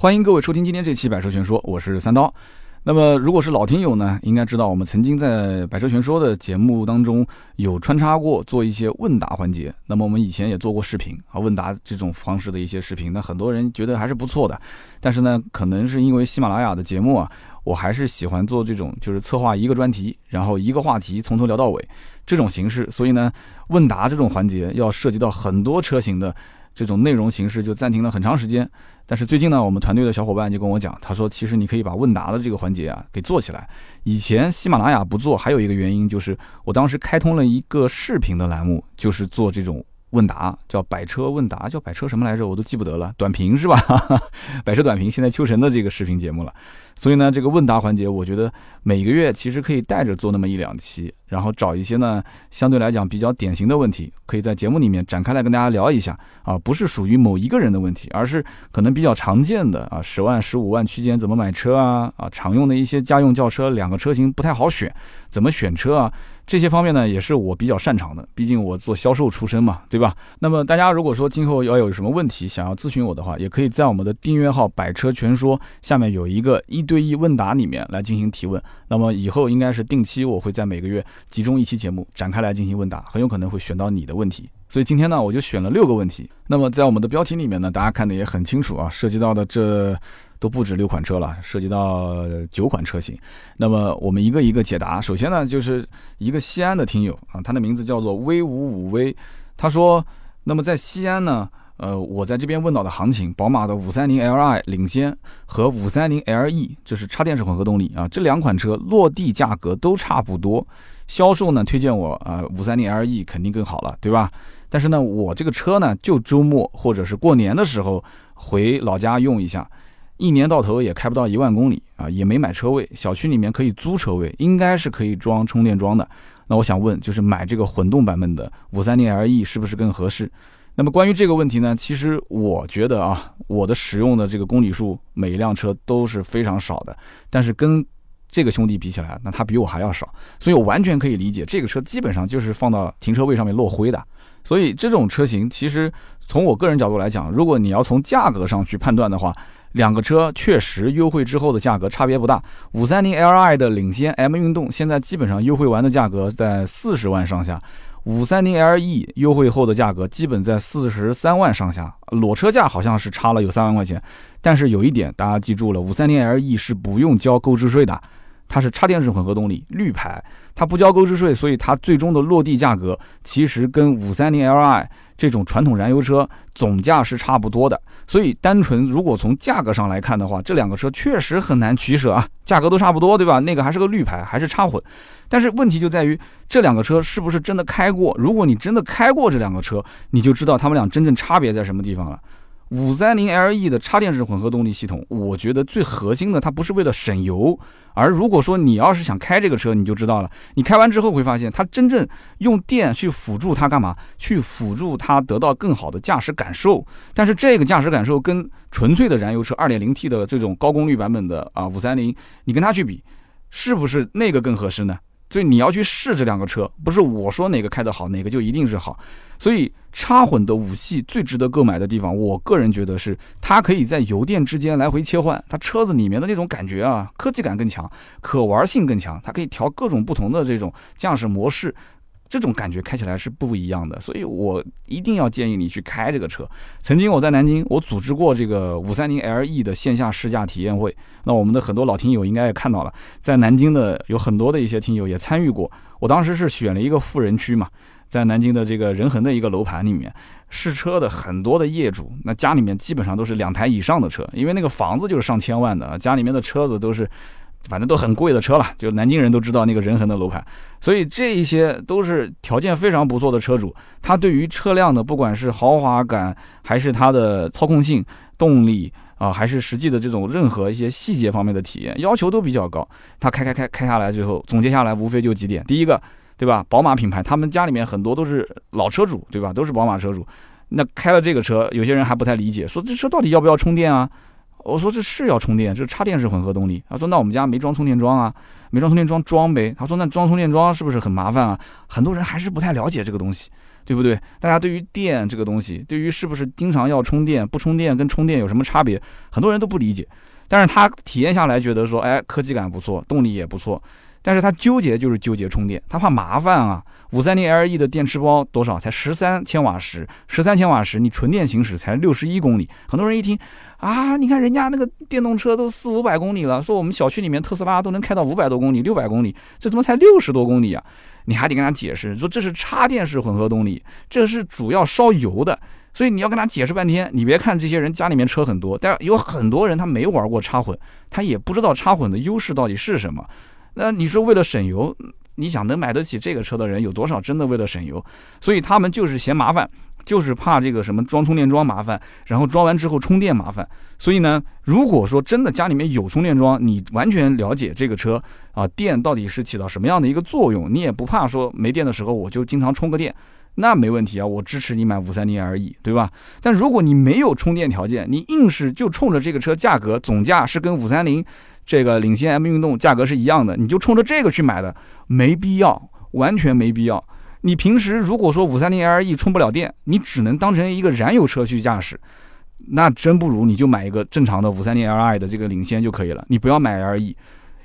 欢迎各位收听今天这期《百车全说》，我是三刀。那么，如果是老听友呢，应该知道我们曾经在《百车全说》的节目当中有穿插过做一些问答环节。那么我们以前也做过视频啊，问答这种方式的一些视频，那很多人觉得还是不错的。但是呢，可能是因为喜马拉雅的节目啊，我还是喜欢做这种就是策划一个专题，然后一个话题从头聊到尾这种形式。所以呢，问答这种环节要涉及到很多车型的。这种内容形式就暂停了很长时间，但是最近呢，我们团队的小伙伴就跟我讲，他说其实你可以把问答的这个环节啊给做起来。以前喜马拉雅不做，还有一个原因就是我当时开通了一个视频的栏目，就是做这种。问答叫百车问答，叫百车什么来着？我都记不得了。短评是吧？百车短评，现在秋晨的这个视频节目了。所以呢，这个问答环节，我觉得每个月其实可以带着做那么一两期，然后找一些呢相对来讲比较典型的问题，可以在节目里面展开来跟大家聊一下啊，不是属于某一个人的问题，而是可能比较常见的啊，十万、十五万区间怎么买车啊？啊，常用的一些家用轿车，两个车型不太好选，怎么选车啊？这些方面呢，也是我比较擅长的，毕竟我做销售出身嘛，对吧？那么大家如果说今后要有什么问题想要咨询我的话，也可以在我们的订阅号“百车全说”下面有一个一对一问答里面来进行提问。那么以后应该是定期，我会在每个月集中一期节目展开来进行问答，很有可能会选到你的问题。所以今天呢，我就选了六个问题。那么在我们的标题里面呢，大家看的也很清楚啊，涉及到的这。都不止六款车了，涉及到九款车型。那么我们一个一个解答。首先呢，就是一个西安的听友啊，他的名字叫做 V 五五 V，他说，那么在西安呢，呃，我在这边问到的行情，宝马的五三零 Li 领先和五三零 LE，这是插电式混合动力啊，这两款车落地价格都差不多，销售呢推荐我啊五三零 LE 肯定更好了，对吧？但是呢，我这个车呢就周末或者是过年的时候回老家用一下。一年到头也开不到一万公里啊，也没买车位，小区里面可以租车位，应该是可以装充电桩的。那我想问，就是买这个混动版本的五三零 LE 是不是更合适？那么关于这个问题呢，其实我觉得啊，我的使用的这个公里数，每一辆车都是非常少的，但是跟这个兄弟比起来，那他比我还要少，所以我完全可以理解，这个车基本上就是放到停车位上面落灰的。所以这种车型，其实从我个人角度来讲，如果你要从价格上去判断的话，两个车确实优惠之后的价格差别不大。五三零 Li 的领先 M 运动现在基本上优惠完的价格在四十万上下，五三零 LE 优惠后的价格基本在四十三万上下，裸车价好像是差了有三万块钱。但是有一点大家记住了，五三零 LE 是不用交购置税的，它是插电式混合动力，绿牌，它不交购置税，所以它最终的落地价格其实跟五三零 Li。这种传统燃油车总价是差不多的，所以单纯如果从价格上来看的话，这两个车确实很难取舍啊，价格都差不多，对吧？那个还是个绿牌，还是插混，但是问题就在于这两个车是不是真的开过？如果你真的开过这两个车，你就知道它们俩真正差别在什么地方了。五三零 LE 的插电式混合动力系统，我觉得最核心的，它不是为了省油。而如果说你要是想开这个车，你就知道了。你开完之后会发现，它真正用电去辅助它干嘛？去辅助它得到更好的驾驶感受。但是这个驾驶感受跟纯粹的燃油车 2.0T 的这种高功率版本的啊530，你跟它去比，是不是那个更合适呢？所以你要去试这两个车，不是我说哪个开得好，哪个就一定是好。所以插混的五系最值得购买的地方，我个人觉得是它可以在油电之间来回切换，它车子里面的那种感觉啊，科技感更强，可玩性更强，它可以调各种不同的这种驾驶模式。这种感觉开起来是不一样的，所以我一定要建议你去开这个车。曾经我在南京，我组织过这个五三零 LE 的线下试驾体验会，那我们的很多老听友应该也看到了，在南京的有很多的一些听友也参与过。我当时是选了一个富人区嘛，在南京的这个仁恒的一个楼盘里面试车的很多的业主，那家里面基本上都是两台以上的车，因为那个房子就是上千万的啊，家里面的车子都是。反正都很贵的车了，就南京人都知道那个仁恒的楼盘，所以这一些都是条件非常不错的车主，他对于车辆的不管是豪华感，还是它的操控性、动力啊，还是实际的这种任何一些细节方面的体验要求都比较高。他开开开开下来之后，总结下来无非就几点：第一个，对吧？宝马品牌，他们家里面很多都是老车主，对吧？都是宝马车主，那开了这个车，有些人还不太理解，说这车到底要不要充电啊？我说这是要充电，这是插电式混合动力。他说那我们家没装充电桩啊，没装充电桩装呗。他说那装充电桩是不是很麻烦啊？很多人还是不太了解这个东西。对不对？大家对于电这个东西，对于是不是经常要充电，不充电跟充电有什么差别，很多人都不理解。但是他体验下来觉得说，哎，科技感不错，动力也不错。但是他纠结就是纠结充电，他怕麻烦啊。五三零 LE 的电池包多少？才十三千瓦时，十三千瓦时，你纯电行驶才六十一公里。很多人一听啊，你看人家那个电动车都四五百公里了，说我们小区里面特斯拉都能开到五百多公里、六百公里，这怎么才六十多公里啊？你还得跟他解释，说这是插电式混合动力，这是主要烧油的，所以你要跟他解释半天。你别看这些人家里面车很多，但有很多人他没玩过插混，他也不知道插混的优势到底是什么。那你说为了省油，你想能买得起这个车的人有多少？真的为了省油，所以他们就是嫌麻烦，就是怕这个什么装充电桩麻烦，然后装完之后充电麻烦。所以呢，如果说真的家里面有充电桩，你完全了解这个车啊，电到底是起到什么样的一个作用，你也不怕说没电的时候我就经常充个电，那没问题啊，我支持你买五三零 LE，对吧？但如果你没有充电条件，你硬是就冲着这个车价格总价是跟五三零。这个领先 M 运动价格是一样的，你就冲着这个去买的，没必要，完全没必要。你平时如果说五三零 LE 充不了电，你只能当成一个燃油车去驾驶，那真不如你就买一个正常的五三零 Li 的这个领先就可以了。你不要买 LE，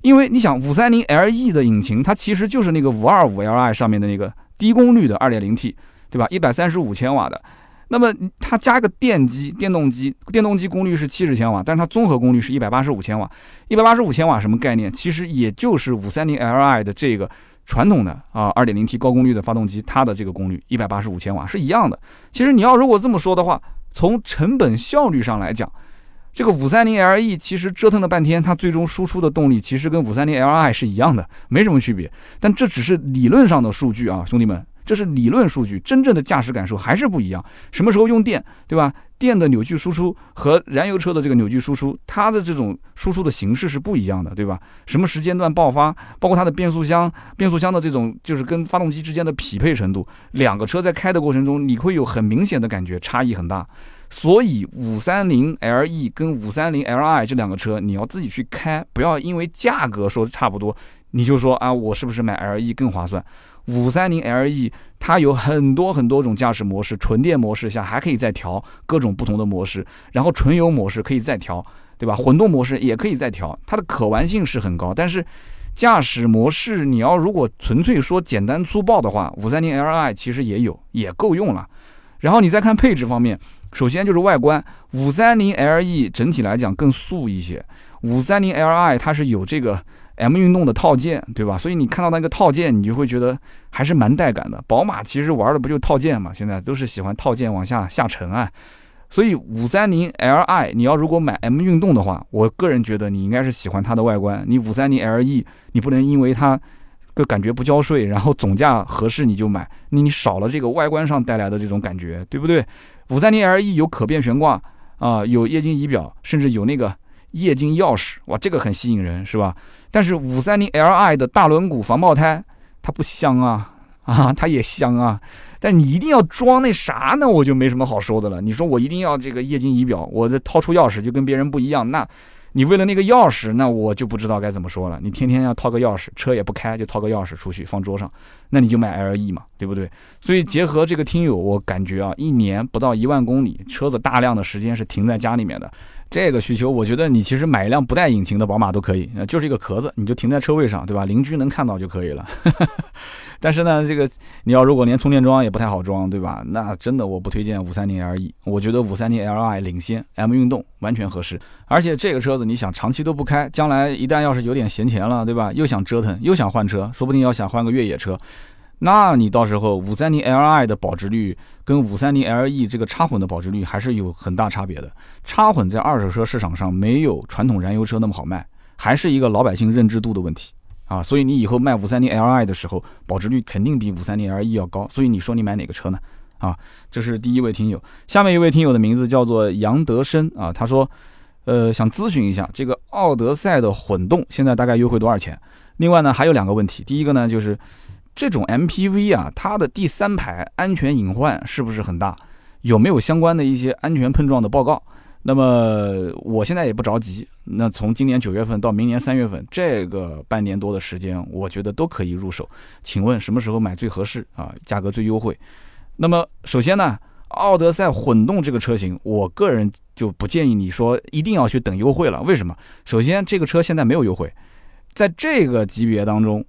因为你想五三零 LE 的引擎，它其实就是那个五二五 Li 上面的那个低功率的二点零 T，对吧？一百三十五千瓦的。那么它加个电机，电动机，电动机功率是七十千瓦，但是它综合功率是一百八十五千瓦。一百八十五千瓦什么概念？其实也就是五三零 Li 的这个传统的啊二点零 T 高功率的发动机，它的这个功率一百八十五千瓦是一样的。其实你要如果这么说的话，从成本效率上来讲，这个五三零 LE 其实折腾了半天，它最终输出的动力其实跟五三零 Li 是一样的，没什么区别。但这只是理论上的数据啊，兄弟们。这是理论数据，真正的驾驶感受还是不一样。什么时候用电，对吧？电的扭矩输出和燃油车的这个扭矩输出，它的这种输出的形式是不一样的，对吧？什么时间段爆发，包括它的变速箱，变速箱的这种就是跟发动机之间的匹配程度，两个车在开的过程中，你会有很明显的感觉差异很大。所以五三零 LE 跟五三零 Li 这两个车，你要自己去开，不要因为价格说差不多，你就说啊，我是不是买 LE 更划算？五三零 LE 它有很多很多种驾驶模式，纯电模式下还可以再调各种不同的模式，然后纯油模式可以再调，对吧？混动模式也可以再调，它的可玩性是很高。但是驾驶模式你要如果纯粹说简单粗暴的话，五三零 Li 其实也有，也够用了。然后你再看配置方面，首先就是外观，五三零 LE 整体来讲更素一些，五三零 Li 它是有这个。M 运动的套件，对吧？所以你看到那个套件，你就会觉得还是蛮带感的。宝马其实玩的不就套件嘛？现在都是喜欢套件往下下沉啊。所以五三零 Li，你要如果买 M 运动的话，我个人觉得你应该是喜欢它的外观。你五三零 LE，你不能因为它个感觉不交税，然后总价合适你就买，你你少了这个外观上带来的这种感觉，对不对？五三零 LE 有可变悬挂啊，有液晶仪表，甚至有那个。液晶钥匙，哇，这个很吸引人，是吧？但是五三零 Li 的大轮毂防爆胎，它不香啊，啊，它也香啊。但你一定要装那啥呢，我就没什么好说的了。你说我一定要这个液晶仪表，我这掏出钥匙就跟别人不一样，那你为了那个钥匙，那我就不知道该怎么说了。你天天要掏个钥匙，车也不开，就掏个钥匙出去放桌上，那你就买 LE 嘛，对不对？所以结合这个听友，我感觉啊，一年不到一万公里，车子大量的时间是停在家里面的。这个需求，我觉得你其实买一辆不带引擎的宝马都可以，就是一个壳子，你就停在车位上，对吧？邻居能看到就可以了。但是呢，这个你要如果连充电桩也不太好装，对吧？那真的我不推荐五三零 LE，我觉得五三零 Li 领先 M 运动完全合适。而且这个车子你想长期都不开，将来一旦要是有点闲钱了，对吧？又想折腾，又想换车，说不定要想换个越野车。那你到时候五三零 Li 的保值率跟五三零 LE 这个插混的保值率还是有很大差别的。插混在二手车市场上没有传统燃油车那么好卖，还是一个老百姓认知度的问题啊。所以你以后卖五三零 Li 的时候，保值率肯定比五三零 LE 要高。所以你说你买哪个车呢？啊，这是第一位听友。下面一位听友的名字叫做杨德生啊，他说，呃，想咨询一下这个奥德赛的混动现在大概优惠多少钱？另外呢，还有两个问题，第一个呢就是。这种 MPV 啊，它的第三排安全隐患是不是很大？有没有相关的一些安全碰撞的报告？那么我现在也不着急。那从今年九月份到明年三月份，这个半年多的时间，我觉得都可以入手。请问什么时候买最合适啊？价格最优惠？那么首先呢，奥德赛混动这个车型，我个人就不建议你说一定要去等优惠了。为什么？首先这个车现在没有优惠，在这个级别当中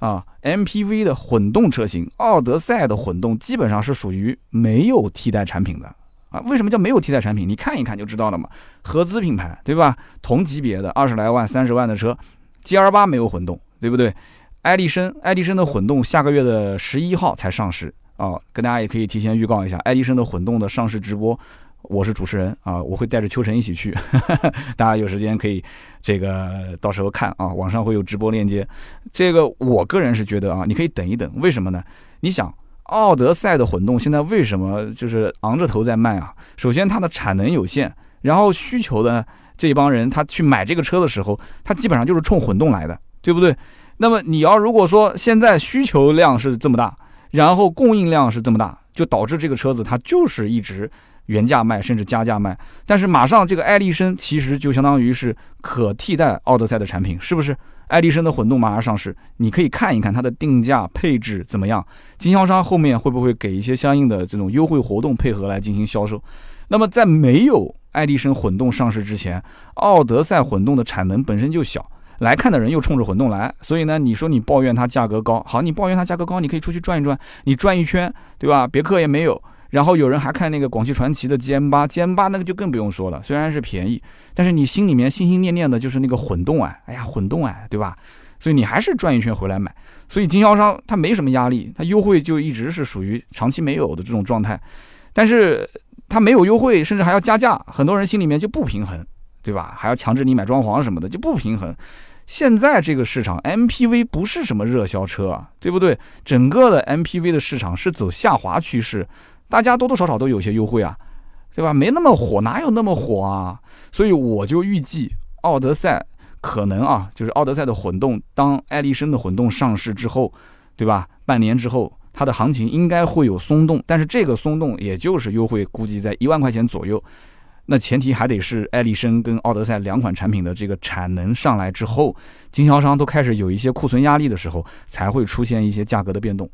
啊，MPV 的混动车型，奥德赛的混动基本上是属于没有替代产品的啊。为什么叫没有替代产品？你看一看就知道了嘛。合资品牌对吧？同级别的二十来万、三十万的车，GL 八没有混动，对不对？爱力绅，爱力绅的混动下个月的十一号才上市啊，跟大家也可以提前预告一下，爱力绅的混动的上市直播，我是主持人啊，我会带着秋晨一起去，大家有时间可以这个到时候看啊，网上会有直播链接。这个我个人是觉得啊，你可以等一等，为什么呢？你想，奥德赛的混动现在为什么就是昂着头在卖啊？首先它的产能有限，然后需求的这一帮人他去买这个车的时候，他基本上就是冲混动来的，对不对？那么你要如果说现在需求量是这么大，然后供应量是这么大，就导致这个车子它就是一直原价卖，甚至加价卖。但是马上这个爱力绅其实就相当于是可替代奥德赛的产品，是不是？爱力绅的混动马上上市，你可以看一看它的定价配置怎么样，经销商后面会不会给一些相应的这种优惠活动配合来进行销售？那么在没有爱力绅混动上市之前，奥德赛混动的产能本身就小。来看的人又冲着混动来，所以呢，你说你抱怨它价格高，好，你抱怨它价格高，你可以出去转一转，你转一圈，对吧？别克也没有，然后有人还看那个广汽传祺的 GM 八，GM 八那个就更不用说了，虽然是便宜，但是你心里面心心念念的就是那个混动哎，哎呀，混动哎，对吧？所以你还是转一圈回来买，所以经销商他没什么压力，他优惠就一直是属于长期没有的这种状态，但是他没有优惠，甚至还要加价，很多人心里面就不平衡，对吧？还要强制你买装潢什么的，就不平衡。现在这个市场，MPV 不是什么热销车啊，对不对？整个的 MPV 的市场是走下滑趋势，大家多多少少都有些优惠啊，对吧？没那么火，哪有那么火啊？所以我就预计，奥德赛可能啊，就是奥德赛的混动，当爱力绅的混动上市之后，对吧？半年之后，它的行情应该会有松动，但是这个松动也就是优惠，估计在一万块钱左右。那前提还得是爱力绅跟奥德赛两款产品的这个产能上来之后，经销商都开始有一些库存压力的时候，才会出现一些价格的变动。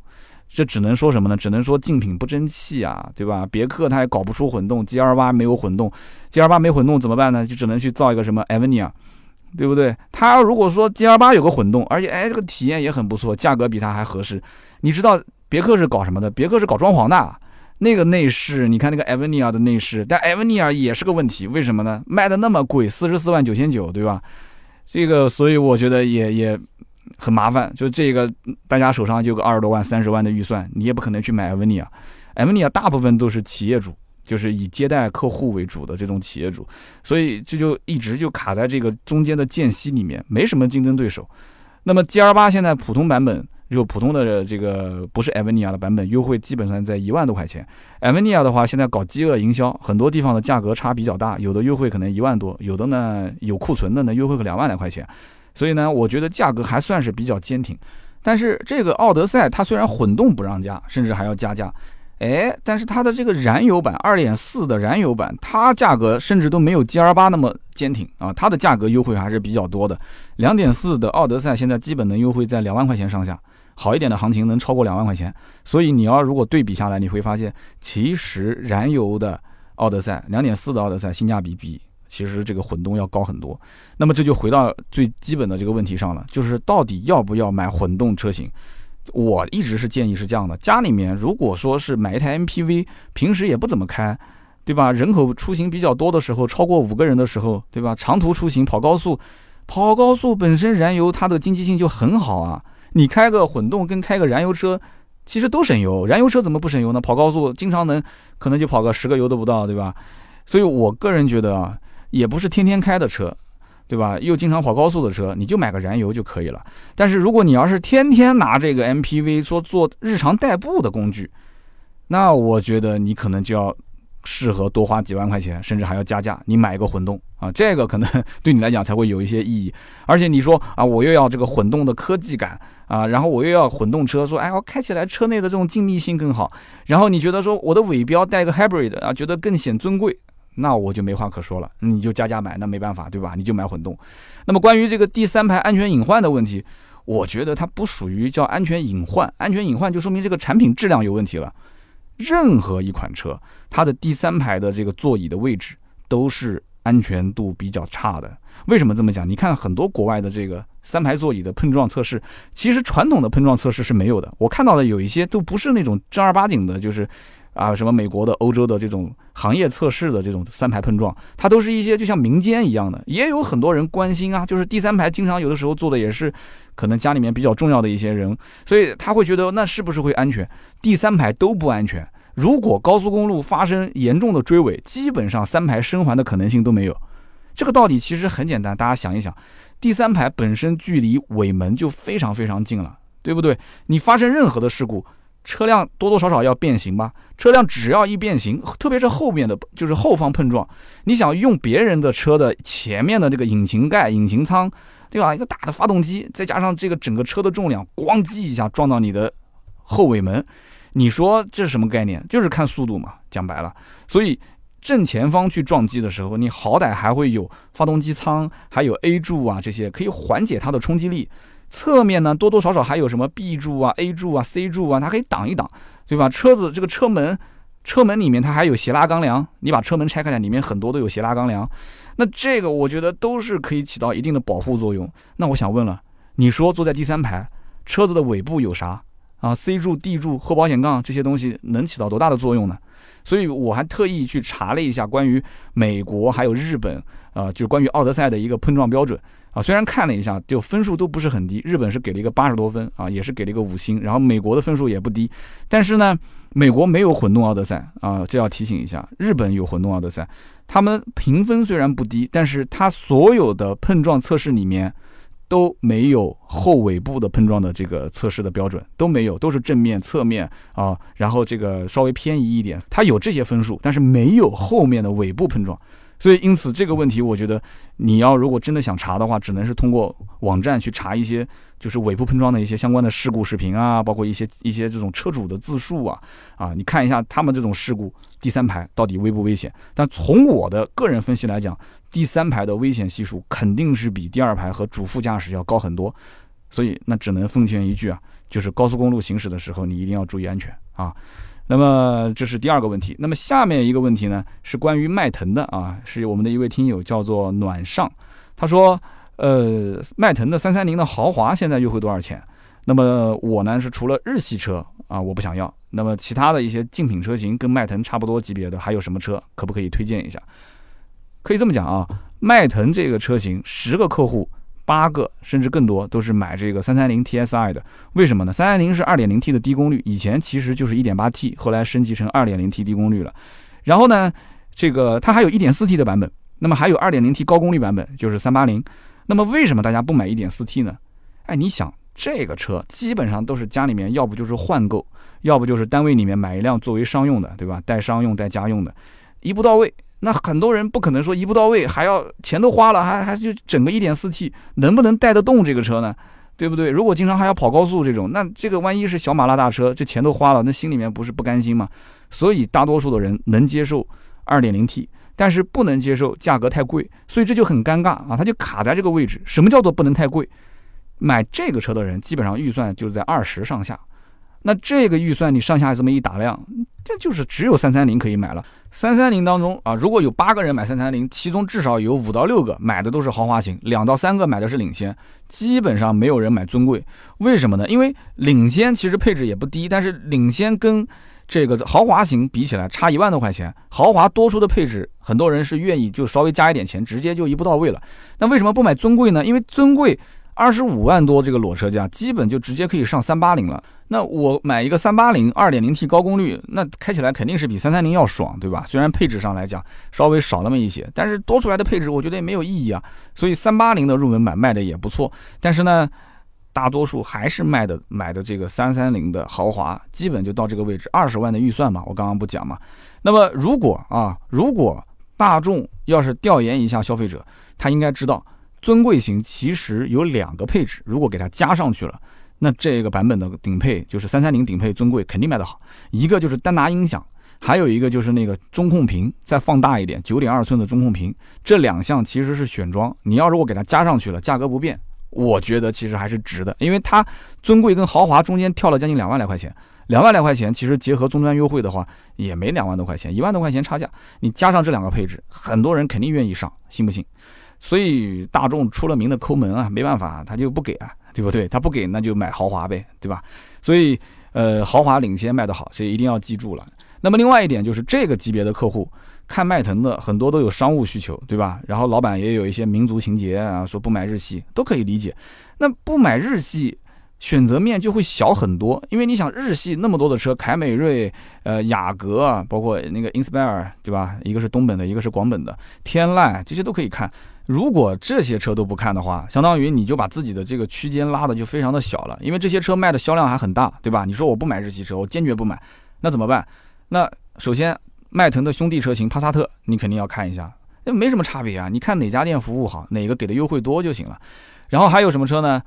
这只能说什么呢？只能说竞品不争气啊，对吧？别克它也搞不出混动，G L 八没有混动，G L 八没混动怎么办呢？就只能去造一个什么 Avenir，对不对？它如果说 G L 八有个混动，而且哎这个体验也很不错，价格比它还合适，你知道别克是搞什么的？别克是搞装潢的。那个内饰，你看那个 Avenir 的内饰，但 Avenir 也是个问题，为什么呢？卖的那么贵，四十四万九千九，对吧？这个，所以我觉得也也很麻烦。就这个，大家手上就个二十多万、三十万的预算，你也不可能去买 Avenir。Avenir 大部分都是企业主，就是以接待客户为主的这种企业主，所以这就一直就卡在这个中间的间隙里面，没什么竞争对手。那么 G L 八现在普通版本。就普通的这个不是 a v e n i a 的版本，优惠基本上在一万多块钱。a v e n i a 的话，现在搞饥饿营销，很多地方的价格差比较大，有的优惠可能一万多，有的呢有库存的呢优惠个两万来块钱。所以呢，我觉得价格还算是比较坚挺。但是这个奥德赛它虽然混动不让加，甚至还要加价。哎，但是它的这个燃油版，二点四的燃油版，它价格甚至都没有 G R 八那么坚挺啊，它的价格优惠还是比较多的。两点四的奥德赛现在基本能优惠在两万块钱上下，好一点的行情能超过两万块钱。所以你要如果对比下来，你会发现，其实燃油的奥德赛，两点四的奥德赛性价比比其实这个混动要高很多。那么这就回到最基本的这个问题上了，就是到底要不要买混动车型？我一直是建议是这样的，家里面如果说是买一台 MPV，平时也不怎么开，对吧？人口出行比较多的时候，超过五个人的时候，对吧？长途出行跑高速，跑高速本身燃油它的经济性就很好啊。你开个混动跟开个燃油车，其实都省油。燃油车怎么不省油呢？跑高速经常能可能就跑个十个油都不到，对吧？所以我个人觉得啊，也不是天天开的车。对吧？又经常跑高速的车，你就买个燃油就可以了。但是如果你要是天天拿这个 MPV 说做日常代步的工具，那我觉得你可能就要适合多花几万块钱，甚至还要加价，你买一个混动啊，这个可能对你来讲才会有一些意义。而且你说啊，我又要这个混动的科技感啊，然后我又要混动车，说哎，我开起来车内的这种静谧性更好，然后你觉得说我的尾标带一个 hybrid 啊，觉得更显尊贵。那我就没话可说了，你就加价买，那没办法，对吧？你就买混动。那么关于这个第三排安全隐患的问题，我觉得它不属于叫安全隐患，安全隐患就说明这个产品质量有问题了。任何一款车，它的第三排的这个座椅的位置都是安全度比较差的。为什么这么讲？你看很多国外的这个三排座椅的碰撞测试，其实传统的碰撞测试是没有的。我看到的有一些都不是那种正儿八经的，就是啊什么美国的、欧洲的这种行业测试的这种三排碰撞，它都是一些就像民间一样的。也有很多人关心啊，就是第三排经常有的时候坐的也是可能家里面比较重要的一些人，所以他会觉得那是不是会安全？第三排都不安全。如果高速公路发生严重的追尾，基本上三排生还的可能性都没有。这个道理其实很简单，大家想一想，第三排本身距离尾门就非常非常近了，对不对？你发生任何的事故，车辆多多少少要变形吧？车辆只要一变形，特别是后面的就是后方碰撞，你想用别人的车的前面的这个引擎盖、引擎舱，对吧？一个大的发动机，再加上这个整个车的重量，咣叽一下撞到你的后尾门，你说这是什么概念？就是看速度嘛，讲白了，所以。正前方去撞击的时候，你好歹还会有发动机舱，还有 A 柱啊这些可以缓解它的冲击力。侧面呢，多多少少还有什么 B 柱啊、A 柱啊、C 柱啊，它可以挡一挡，对吧？车子这个车门，车门里面它还有斜拉钢梁，你把车门拆开来，里面很多都有斜拉钢梁。那这个我觉得都是可以起到一定的保护作用。那我想问了，你说坐在第三排，车子的尾部有啥啊？C 柱、D 柱、后保险杠这些东西能起到多大的作用呢？所以我还特意去查了一下关于美国还有日本，啊，就关于奥德赛的一个碰撞标准啊。虽然看了一下，就分数都不是很低，日本是给了一个八十多分啊，也是给了一个五星。然后美国的分数也不低，但是呢，美国没有混动奥德赛啊，这要提醒一下。日本有混动奥德赛，他们评分虽然不低，但是它所有的碰撞测试里面。都没有后尾部的碰撞的这个测试的标准都没有，都是正面、侧面啊，然后这个稍微偏移一点，它有这些分数，但是没有后面的尾部碰撞。所以，因此这个问题，我觉得你要如果真的想查的话，只能是通过网站去查一些就是尾部碰撞的一些相关的事故视频啊，包括一些一些这种车主的自述啊，啊，你看一下他们这种事故第三排到底危不危险？但从我的个人分析来讲，第三排的危险系数肯定是比第二排和主副驾驶要高很多。所以，那只能奉劝一句啊，就是高速公路行驶的时候，你一定要注意安全啊。那么这是第二个问题。那么下面一个问题呢，是关于迈腾的啊，是我们的一位听友叫做暖上，他说，呃，迈腾的三三零的豪华现在优惠多少钱？那么我呢是除了日系车啊，我不想要。那么其他的一些竞品车型跟迈腾差不多级别的还有什么车，可不可以推荐一下？可以这么讲啊，迈腾这个车型十个客户。八个甚至更多都是买这个三三零 TSI 的，为什么呢？三三零是二点零 T 的低功率，以前其实就是一点八 T，后来升级成二点零 T 低功率了。然后呢，这个它还有一点四 T 的版本，那么还有二点零 T 高功率版本，就是三八零。那么为什么大家不买一点四 T 呢？哎，你想这个车基本上都是家里面要不就是换购，要不就是单位里面买一辆作为商用的，对吧？带商用带家用的，一步到位。那很多人不可能说一步到位，还要钱都花了，还还就整个一点四 T，能不能带得动这个车呢？对不对？如果经常还要跑高速这种，那这个万一是小马拉大车，这钱都花了，那心里面不是不甘心吗？所以大多数的人能接受二点零 T，但是不能接受价格太贵，所以这就很尴尬啊，它就卡在这个位置。什么叫做不能太贵？买这个车的人基本上预算就在二十上下，那这个预算你上下这么一打量，这就是只有三三零可以买了。三三零当中啊，如果有八个人买三三零，其中至少有五到六个买的都是豪华型，两到三个买的是领先，基本上没有人买尊贵。为什么呢？因为领先其实配置也不低，但是领先跟这个豪华型比起来差一万多块钱，豪华多出的配置，很多人是愿意就稍微加一点钱，直接就一步到位了。那为什么不买尊贵呢？因为尊贵。二十五万多这个裸车价，基本就直接可以上三八零了。那我买一个三八零二点零 T 高功率，那开起来肯定是比三三零要爽，对吧？虽然配置上来讲稍微少那么一些，但是多出来的配置我觉得也没有意义啊。所以三八零的入门版卖的也不错，但是呢，大多数还是卖的买的这个三三零的豪华，基本就到这个位置，二十万的预算嘛，我刚刚不讲嘛。那么如果啊，如果大众要是调研一下消费者，他应该知道。尊贵型其实有两个配置，如果给它加上去了，那这个版本的顶配就是三三零顶配尊贵肯定卖得好。一个就是丹拿音响，还有一个就是那个中控屏再放大一点，九点二寸的中控屏，这两项其实是选装。你要如果给它加上去了，价格不变，我觉得其实还是值的，因为它尊贵跟豪华中间跳了将近两万来块钱，两万来块钱，其实结合终端优惠的话，也没两万多块钱，一万多块钱差价，你加上这两个配置，很多人肯定愿意上，信不信？所以大众出了名的抠门啊，没办法，他就不给啊，对不对？他不给，那就买豪华呗，对吧？所以，呃，豪华领先卖得好，所以一定要记住了。那么另外一点就是这个级别的客户看迈腾的很多都有商务需求，对吧？然后老板也有一些民族情节啊，说不买日系都可以理解。那不买日系。选择面就会小很多，因为你想日系那么多的车，凯美瑞、呃雅阁啊，包括那个 Inspire，对吧？一个是东本的，一个是广本的，天籁这些都可以看。如果这些车都不看的话，相当于你就把自己的这个区间拉的就非常的小了，因为这些车卖的销量还很大，对吧？你说我不买日系车，我坚决不买，那怎么办？那首先迈腾的兄弟车型帕萨特，你肯定要看一下，那没什么差别啊，你看哪家店服务好，哪个给的优惠多就行了。然后还有什么车呢？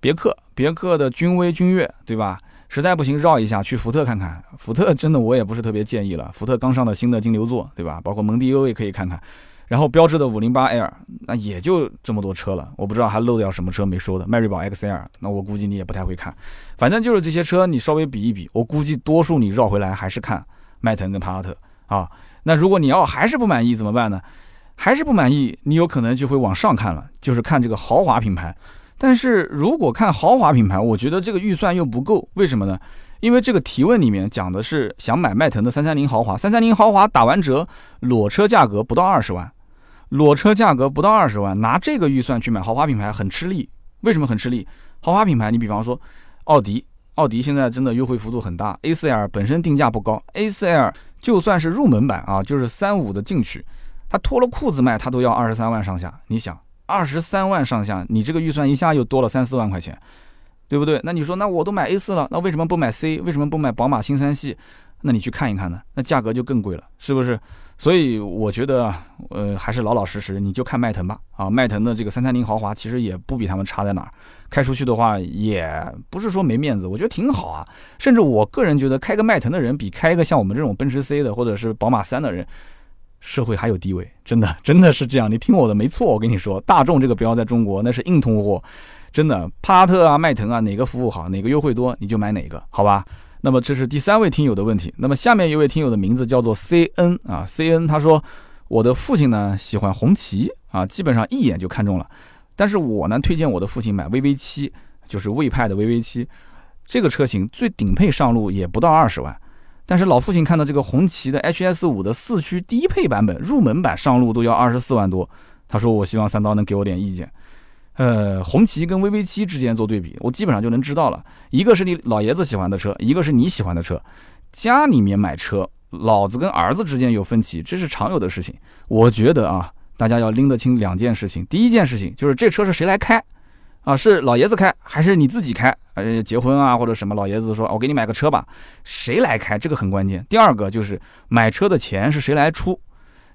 别克，别克的君威、君越，对吧？实在不行绕一下去福特看看。福特真的我也不是特别建议了。福特刚上的新的金牛座，对吧？包括蒙迪欧也可以看看。然后标致的五零八 L，那也就这么多车了。我不知道还漏掉什么车没说的。迈锐宝 XL，那我估计你也不太会看。反正就是这些车，你稍微比一比，我估计多数你绕回来还是看迈腾跟帕萨特啊。那如果你要还是不满意怎么办呢？还是不满意，你有可能就会往上看了，就是看这个豪华品牌。但是如果看豪华品牌，我觉得这个预算又不够，为什么呢？因为这个提问里面讲的是想买迈腾的三三零豪华，三三零豪华打完折，裸车价格不到二十万，裸车价格不到二十万，拿这个预算去买豪华品牌很吃力。为什么很吃力？豪华品牌，你比方说奥迪，奥迪现在真的优惠幅度很大，A4L 本身定价不高，A4L 就算是入门版啊，就是三五的进取，它脱了裤子卖，它都要二十三万上下，你想？二十三万上下，你这个预算一下又多了三四万块钱，对不对？那你说，那我都买 A 四了，那为什么不买 C？为什么不买宝马新三系？那你去看一看呢，那价格就更贵了，是不是？所以我觉得，呃，还是老老实实，你就看迈腾吧。啊，迈腾的这个三三零豪华其实也不比他们差在哪儿，开出去的话也不是说没面子，我觉得挺好啊。甚至我个人觉得，开个迈腾的人比开一个像我们这种奔驰 C 的或者是宝马三的人。社会还有地位，真的真的是这样。你听我的，没错。我跟你说，大众这个标在中国那是硬通货，真的。帕萨特啊，迈腾啊，哪个服务好，哪个优惠多，你就买哪个，好吧？那么这是第三位听友的问题。那么下面一位听友的名字叫做 C N 啊，C N 他说，我的父亲呢喜欢红旗啊，基本上一眼就看中了。但是我呢推荐我的父亲买 VV 七，就是魏派的 VV 七，这个车型最顶配上路也不到二十万。但是老父亲看到这个红旗的 HS 五的四驱低配版本入门版上路都要二十四万多，他说我希望三刀能给我点意见。呃，红旗跟 VV 七之间做对比，我基本上就能知道了，一个是你老爷子喜欢的车，一个是你喜欢的车。家里面买车，老子跟儿子之间有分歧，这是常有的事情。我觉得啊，大家要拎得清两件事情。第一件事情就是这车是谁来开。啊，是老爷子开还是你自己开？呃，结婚啊或者什么，老爷子说，我给你买个车吧，谁来开？这个很关键。第二个就是买车的钱是谁来出？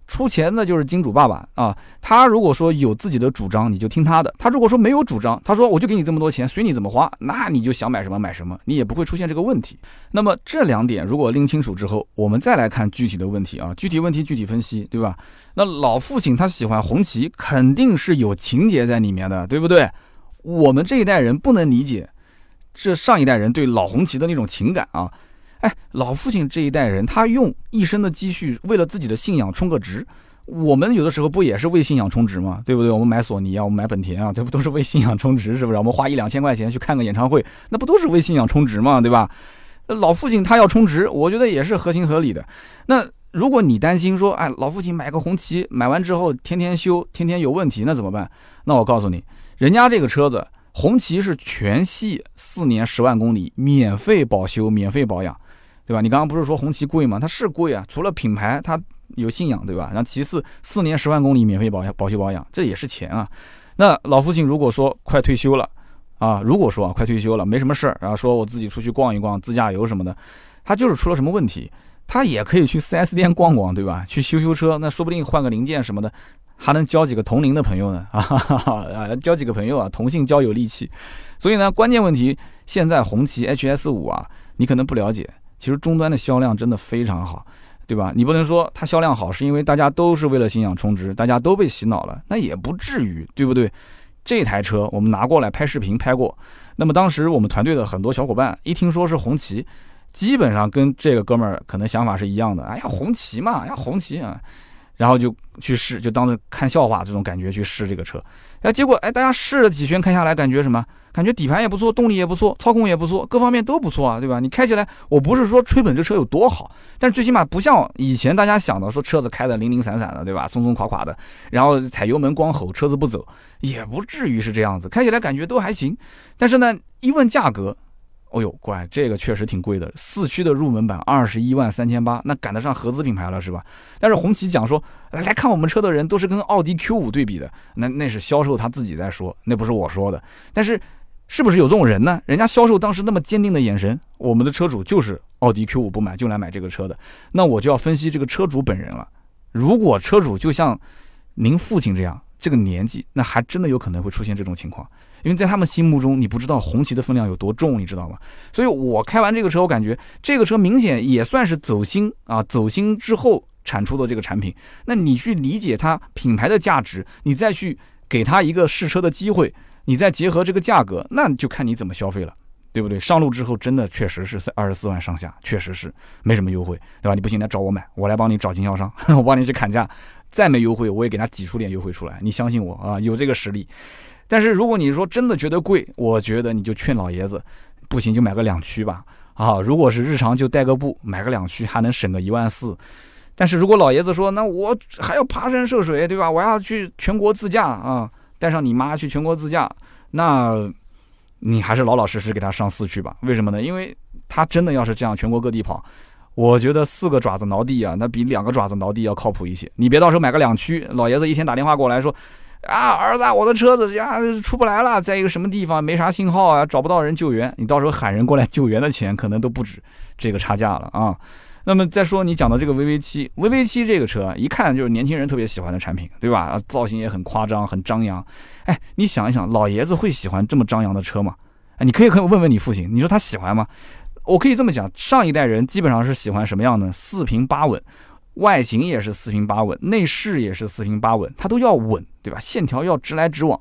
出钱的就是金主爸爸啊。他如果说有自己的主张，你就听他的；他如果说没有主张，他说我就给你这么多钱，随你怎么花，那你就想买什么买什么，你也不会出现这个问题。那么这两点如果拎清楚之后，我们再来看具体的问题啊，具体问题具体分析，对吧？那老父亲他喜欢红旗，肯定是有情节在里面的，对不对？我们这一代人不能理解，这上一代人对老红旗的那种情感啊！哎，老父亲这一代人，他用一生的积蓄为了自己的信仰充个值。我们有的时候不也是为信仰充值吗？对不对？我们买索尼啊，我们买本田啊，这不都是为信仰充值？是不是？我们花一两千块钱去看个演唱会，那不都是为信仰充值吗？对吧？老父亲他要充值，我觉得也是合情合理的。那如果你担心说，哎，老父亲买个红旗，买完之后天天修，天天有问题，那怎么办？那我告诉你。人家这个车子红旗是全系四年十万公里免费保修、免费保养，对吧？你刚刚不是说红旗贵吗？它是贵啊，除了品牌，它有信仰，对吧？然后其次，四年十万公里免费保养、保修保养，这也是钱啊。那老父亲如果说快退休了啊，如果说啊快退休了，没什么事儿，然后说我自己出去逛一逛、自驾游什么的，他就是出了什么问题，他也可以去 4S 店逛逛，对吧？去修修车，那说不定换个零件什么的。还能交几个同龄的朋友呢啊 啊！交几个朋友啊，同性交友利器。所以呢，关键问题现在红旗 HS 五啊，你可能不了解，其实终端的销量真的非常好，对吧？你不能说它销量好是因为大家都是为了信仰充值，大家都被洗脑了，那也不至于，对不对？这台车我们拿过来拍视频拍过，那么当时我们团队的很多小伙伴一听说是红旗，基本上跟这个哥们儿可能想法是一样的。哎呀，红旗嘛，呀红旗啊，然后就去试，就当着看笑话这种感觉去试这个车。哎，结果哎，大家试了几圈，开下来感觉什么？感觉底盘也不错，动力也不错，操控也不错，各方面都不错啊，对吧？你开起来，我不是说吹捧这车有多好，但是最起码不像以前大家想的说车子开的零零散散的，对吧？松松垮垮的，然后踩油门光吼，车子不走，也不至于是这样子，开起来感觉都还行。但是呢，一问价格。哦呦，乖，这个确实挺贵的，四驱的入门版二十一万三千八，那赶得上合资品牌了是吧？但是红旗讲说，来看我们车的人都是跟奥迪 Q 五对比的，那那是销售他自己在说，那不是我说的。但是是不是有这种人呢？人家销售当时那么坚定的眼神，我们的车主就是奥迪 Q 五不买就来买这个车的，那我就要分析这个车主本人了。如果车主就像您父亲这样这个年纪，那还真的有可能会出现这种情况。因为在他们心目中，你不知道红旗的分量有多重，你知道吗？所以我开完这个车，我感觉这个车明显也算是走心啊，走心之后产出的这个产品。那你去理解它品牌的价值，你再去给它一个试车的机会，你再结合这个价格，那就看你怎么消费了，对不对？上路之后真的确实是二十四万上下，确实是没什么优惠，对吧？你不行来找我买，我来帮你找经销商，我帮你去砍价，再没优惠我也给他挤出点优惠出来，你相信我啊，有这个实力。但是如果你说真的觉得贵，我觉得你就劝老爷子，不行就买个两驱吧。啊，如果是日常就带个步，买个两驱还能省个一万四。但是如果老爷子说，那我还要爬山涉水，对吧？我要去全国自驾啊，带上你妈去全国自驾，那你还是老老实实给他上四驱吧。为什么呢？因为他真的要是这样全国各地跑，我觉得四个爪子挠地啊，那比两个爪子挠地要靠谱一些。你别到时候买个两驱，老爷子一天打电话过来说。啊，儿子，我的车子呀出不来了，在一个什么地方没啥信号啊，找不到人救援。你到时候喊人过来救援的钱可能都不止这个差价了啊。那么再说你讲的这个 VV 七，VV 七这个车一看就是年轻人特别喜欢的产品，对吧？造型也很夸张，很张扬。哎，你想一想，老爷子会喜欢这么张扬的车吗？哎，你可以可以问问你父亲，你说他喜欢吗？我可以这么讲，上一代人基本上是喜欢什么样的？四平八稳。外形也是四平八稳，内饰也是四平八稳，它都要稳，对吧？线条要直来直往。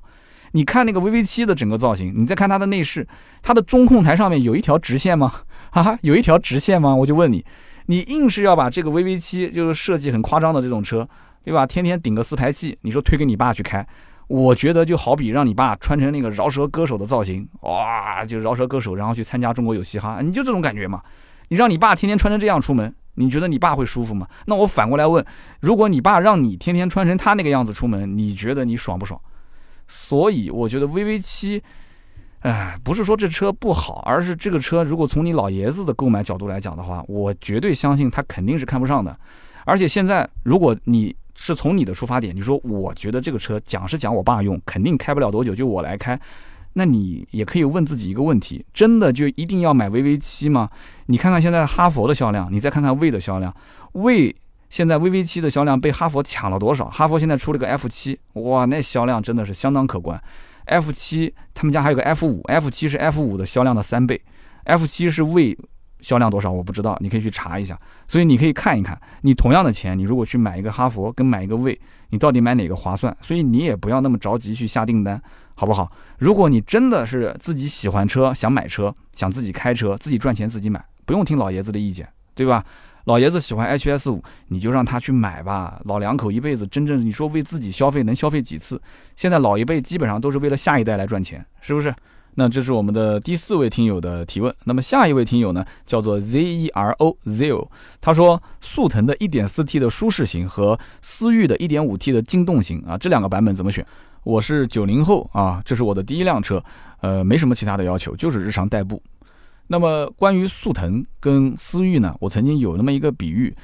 你看那个 VV 七的整个造型，你再看它的内饰，它的中控台上面 有一条直线吗？哈哈，有一条直线吗？我就问你，你硬是要把这个 VV 七就是设计很夸张的这种车，对吧？天天顶个四排气，你说推给你爸去开，我觉得就好比让你爸穿成那个饶舌歌手的造型，哇，就饶舌歌手，然后去参加中国有嘻哈，你就这种感觉嘛？你让你爸天天穿成这样出门。你觉得你爸会舒服吗？那我反过来问，如果你爸让你天天穿成他那个样子出门，你觉得你爽不爽？所以我觉得 VV 七，哎，不是说这车不好，而是这个车如果从你老爷子的购买角度来讲的话，我绝对相信他肯定是看不上的。而且现在如果你是从你的出发点，你说我觉得这个车讲是讲我爸用，肯定开不了多久，就我来开。那你也可以问自己一个问题：真的就一定要买 VV 七吗？你看看现在哈佛的销量，你再看看魏的销量，魏现在 VV 七的销量被哈佛抢了多少？哈佛现在出了个 F 七，哇，那销量真的是相当可观。F 七他们家还有个 F 五，F 七是 F 五的销量的三倍。F 七是魏销量多少？我不知道，你可以去查一下。所以你可以看一看，你同样的钱，你如果去买一个哈佛跟买一个魏，你到底买哪个划算？所以你也不要那么着急去下订单。好不好？如果你真的是自己喜欢车，想买车，想自己开车，自己赚钱自己买，不用听老爷子的意见，对吧？老爷子喜欢 HS 五，你就让他去买吧。老两口一辈子，真正你说为自己消费能消费几次？现在老一辈基本上都是为了下一代来赚钱，是不是？那这是我们的第四位听友的提问。那么下一位听友呢，叫做 Zero Zero，他说速腾的 1.4T 的舒适型和思域的 1.5T 的劲动型啊，这两个版本怎么选？我是九零后啊，这是我的第一辆车，呃，没什么其他的要求，就是日常代步。那么关于速腾跟思域呢，我曾经有那么一个比喻，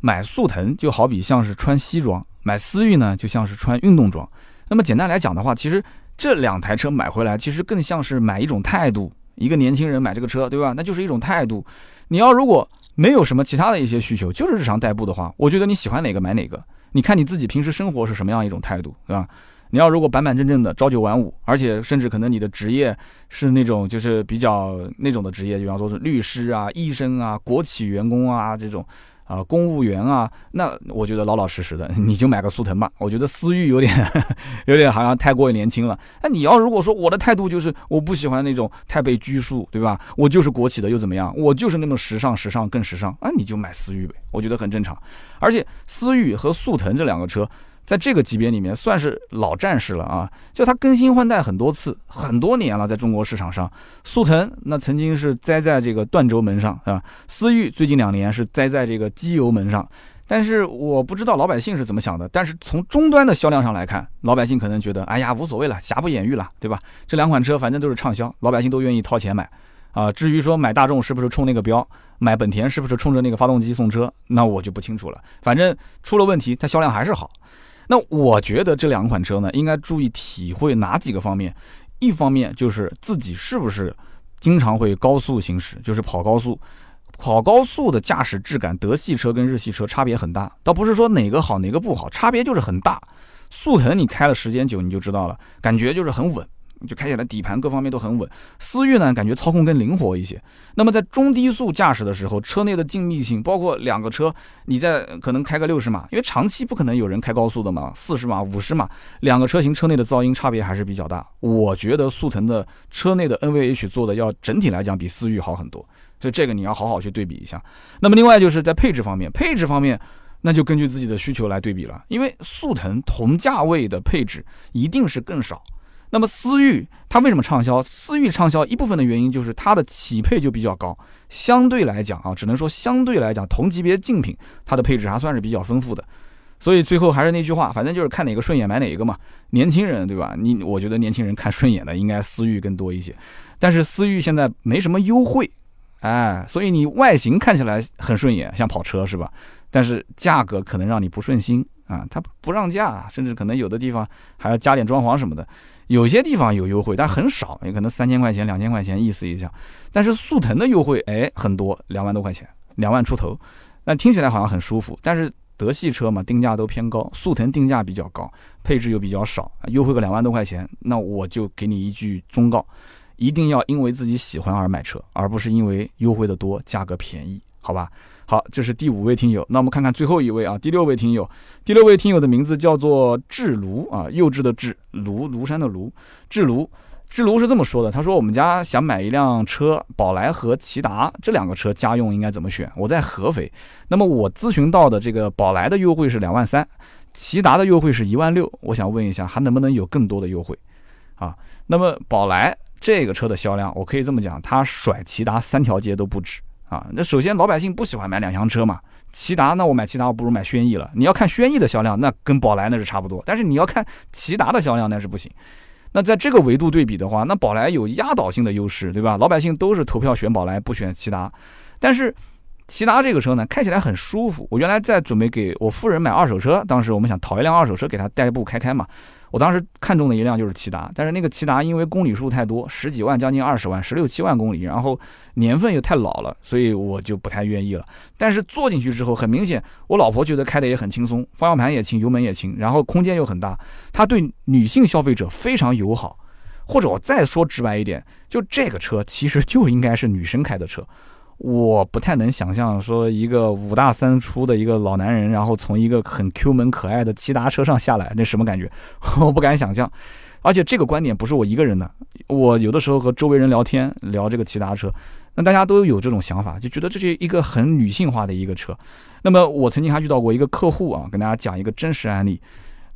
买速腾就好比像是穿西装，买思域呢就像是穿运动装。那么简单来讲的话，其实这两台车买回来，其实更像是买一种态度。一个年轻人买这个车，对吧？那就是一种态度。你要如果没有什么其他的一些需求，就是日常代步的话，我觉得你喜欢哪个买哪个。你看你自己平时生活是什么样一种态度，对吧？你要如果板板正正的朝九晚五，而且甚至可能你的职业是那种就是比较那种的职业，比方说是律师啊、医生啊、国企员工啊这种，啊，公务员啊，那我觉得老老实实的，你就买个速腾吧。我觉得思域有点，有点好像太过于年轻了。那你要如果说我的态度就是我不喜欢那种太被拘束，对吧？我就是国企的又怎么样？我就是那么时尚，时尚更时尚啊，你就买思域呗，我觉得很正常。而且思域和速腾这两个车。在这个级别里面算是老战士了啊！就它更新换代很多次，很多年了，在中国市场上，速腾那曾经是栽在这个断轴门上，是吧？思域最近两年是栽在这个机油门上，但是我不知道老百姓是怎么想的。但是从终端的销量上来看，老百姓可能觉得，哎呀，无所谓了，瑕不掩瑜了，对吧？这两款车反正都是畅销，老百姓都愿意掏钱买啊。至于说买大众是不是冲那个标，买本田是不是冲着那个发动机送车，那我就不清楚了。反正出了问题，它销量还是好。那我觉得这两款车呢，应该注意体会哪几个方面？一方面就是自己是不是经常会高速行驶，就是跑高速。跑高速的驾驶质感，德系车跟日系车差别很大，倒不是说哪个好哪个不好，差别就是很大。速腾你开了时间久，你就知道了，感觉就是很稳。就开起来底盘各方面都很稳，思域呢感觉操控更灵活一些。那么在中低速驾驶的时候，车内的静谧性，包括两个车，你在可能开个六十码，因为长期不可能有人开高速的嘛，四十码、五十码，两个车型车内的噪音差别还是比较大。我觉得速腾的车内的 NVH 做的要整体来讲比思域好很多，所以这个你要好好去对比一下。那么另外就是在配置方面，配置方面那就根据自己的需求来对比了，因为速腾同价位的配置一定是更少。那么思域它为什么畅销？思域畅销一部分的原因就是它的起配就比较高，相对来讲啊，只能说相对来讲同级别竞品它的配置还算是比较丰富的。所以最后还是那句话，反正就是看哪个顺眼买哪个嘛。年轻人对吧？你我觉得年轻人看顺眼的应该思域更多一些。但是思域现在没什么优惠，哎，所以你外形看起来很顺眼，像跑车是吧？但是价格可能让你不顺心啊，它不让价，甚至可能有的地方还要加点装潢什么的。有些地方有优惠，但很少，也可能三千块钱、两千块钱意思一下。但是速腾的优惠，哎，很多，两万多块钱，两万出头，那听起来好像很舒服。但是德系车嘛，定价都偏高，速腾定价比较高，配置又比较少，优惠个两万多块钱，那我就给你一句忠告：一定要因为自己喜欢而买车，而不是因为优惠的多，价格便宜，好吧？好，这是第五位听友。那我们看看最后一位啊，第六位听友。第六位听友的名字叫做智卢啊，幼稚的智，庐庐山的庐，智卢。智卢是这么说的，他说我们家想买一辆车，宝来和骐达这两个车家用应该怎么选？我在合肥，那么我咨询到的这个宝来的优惠是两万三，骐达的优惠是一万六，我想问一下，还能不能有更多的优惠？啊，那么宝来这个车的销量，我可以这么讲，它甩骐达三条街都不止。啊，那首先老百姓不喜欢买两厢车嘛，骐达那我买骐达我不如买轩逸了。你要看轩逸的销量，那跟宝来那是差不多，但是你要看骐达的销量那是不行。那在这个维度对比的话，那宝来有压倒性的优势，对吧？老百姓都是投票选宝来，不选骐达。但是骐达这个车呢，开起来很舒服。我原来在准备给我夫人买二手车，当时我们想淘一辆二手车给她代步开开嘛。我当时看中的一辆就是骐达，但是那个骐达因为公里数太多，十几万将近二十万，十六七万公里，然后年份又太老了，所以我就不太愿意了。但是坐进去之后，很明显，我老婆觉得开的也很轻松，方向盘也轻，油门也轻，然后空间又很大，它对女性消费者非常友好。或者我再说直白一点，就这个车其实就应该是女生开的车。我不太能想象说一个五大三粗的一个老男人，然后从一个很 Q 门可爱的骐达车上下来，那什么感觉？我不敢想象。而且这个观点不是我一个人的，我有的时候和周围人聊天聊这个骐达车，那大家都有这种想法，就觉得这是一个很女性化的一个车。那么我曾经还遇到过一个客户啊，跟大家讲一个真实案例，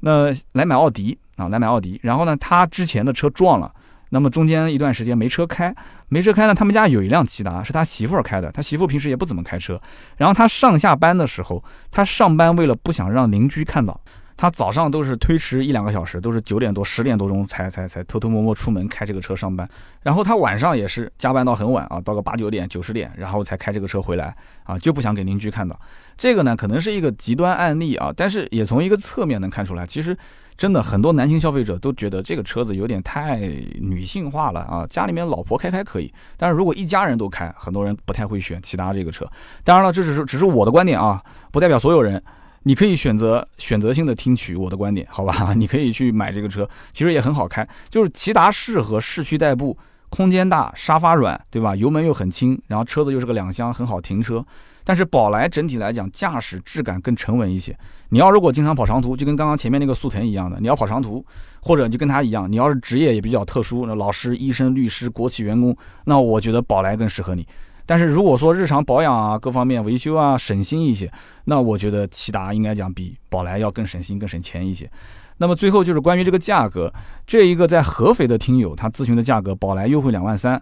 那来买奥迪啊，来买奥迪，然后呢，他之前的车撞了。那么中间一段时间没车开，没车开呢。他们家有一辆骐达，是他媳妇儿开的。他媳妇平时也不怎么开车。然后他上下班的时候，他上班为了不想让邻居看到，他早上都是推迟一两个小时，都是九点多、十点多钟才才才偷偷摸摸出门开这个车上班。然后他晚上也是加班到很晚啊，到个八九点、九十点，然后才开这个车回来啊，就不想给邻居看到。这个呢，可能是一个极端案例啊，但是也从一个侧面能看出来，其实。真的很多男性消费者都觉得这个车子有点太女性化了啊！家里面老婆开开可以，但是如果一家人都开，很多人不太会选骐达这个车。当然了，这只是只是我的观点啊，不代表所有人。你可以选择选择性的听取我的观点，好吧？你可以去买这个车，其实也很好开。就是骐达适合市区代步，空间大，沙发软，对吧？油门又很轻，然后车子又是个两厢，很好停车。但是宝来整体来讲驾驶质感更沉稳一些。你要如果经常跑长途，就跟刚刚前面那个速腾一样的，你要跑长途，或者你就跟他一样，你要是职业也比较特殊，那老师、医生、律师、国企员工，那我觉得宝来更适合你。但是如果说日常保养啊、各方面维修啊省心一些，那我觉得骐达应该讲比宝来要更省心、更省钱一些。那么最后就是关于这个价格，这一个在合肥的听友他咨询的价格，宝来优惠两万三，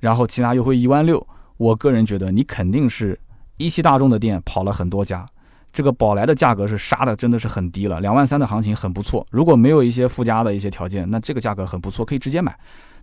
然后骐达优惠一万六。我个人觉得你肯定是一汽大众的店跑了很多家。这个宝来的价格是杀的，真的是很低了，两万三的行情很不错。如果没有一些附加的一些条件，那这个价格很不错，可以直接买。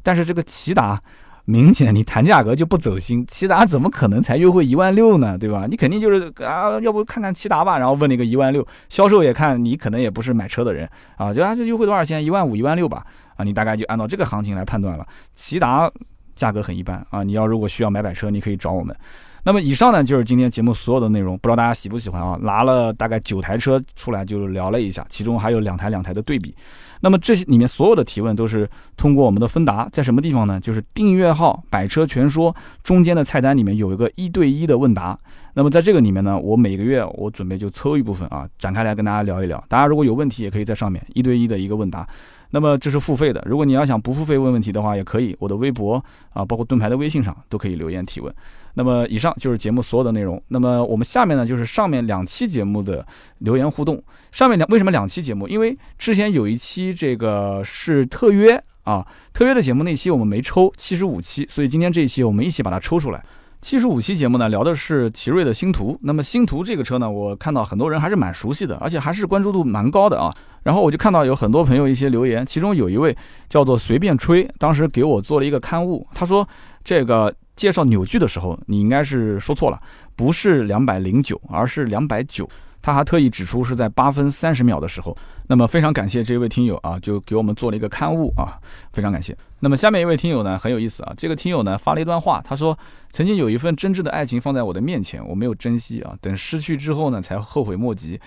但是这个骐达，明显你谈价格就不走心，骐达怎么可能才优惠一万六呢？对吧？你肯定就是啊，要不看看骐达吧，然后问了一个一万六，销售也看你可能也不是买车的人啊，就啊就优惠多少钱？一万五、一万六吧，啊，你大概就按照这个行情来判断了。骐达价格很一般啊，你要如果需要买买车，你可以找我们。那么以上呢就是今天节目所有的内容，不知道大家喜不喜欢啊？拿了大概九台车出来就聊了一下，其中还有两台两台的对比。那么这些里面所有的提问都是通过我们的芬达，在什么地方呢？就是订阅号“百车全说”中间的菜单里面有一个一对一的问答。那么在这个里面呢，我每个月我准备就抽一部分啊，展开来跟大家聊一聊。大家如果有问题也可以在上面一对一的一个问答。那么这是付费的，如果你要想不付费问问题的话，也可以，我的微博啊，包括盾牌的微信上都可以留言提问。那么以上就是节目所有的内容。那么我们下面呢，就是上面两期节目的留言互动。上面两为什么两期节目？因为之前有一期这个是特约啊，特约的节目那期我们没抽七十五期，所以今天这一期我们一起把它抽出来。七十五期节目呢，聊的是奇瑞的星途。那么星途这个车呢，我看到很多人还是蛮熟悉的，而且还是关注度蛮高的啊。然后我就看到有很多朋友一些留言，其中有一位叫做随便吹，当时给我做了一个刊物，他说这个。介绍扭矩的时候，你应该是说错了，不是两百零九，而是两百九。他还特意指出是在八分三十秒的时候。那么非常感谢这位听友啊，就给我们做了一个刊物啊，非常感谢。那么下面一位听友呢很有意思啊，这个听友呢发了一段话，他说：“曾经有一份真挚的爱情放在我的面前，我没有珍惜啊，等失去之后呢才后悔莫及。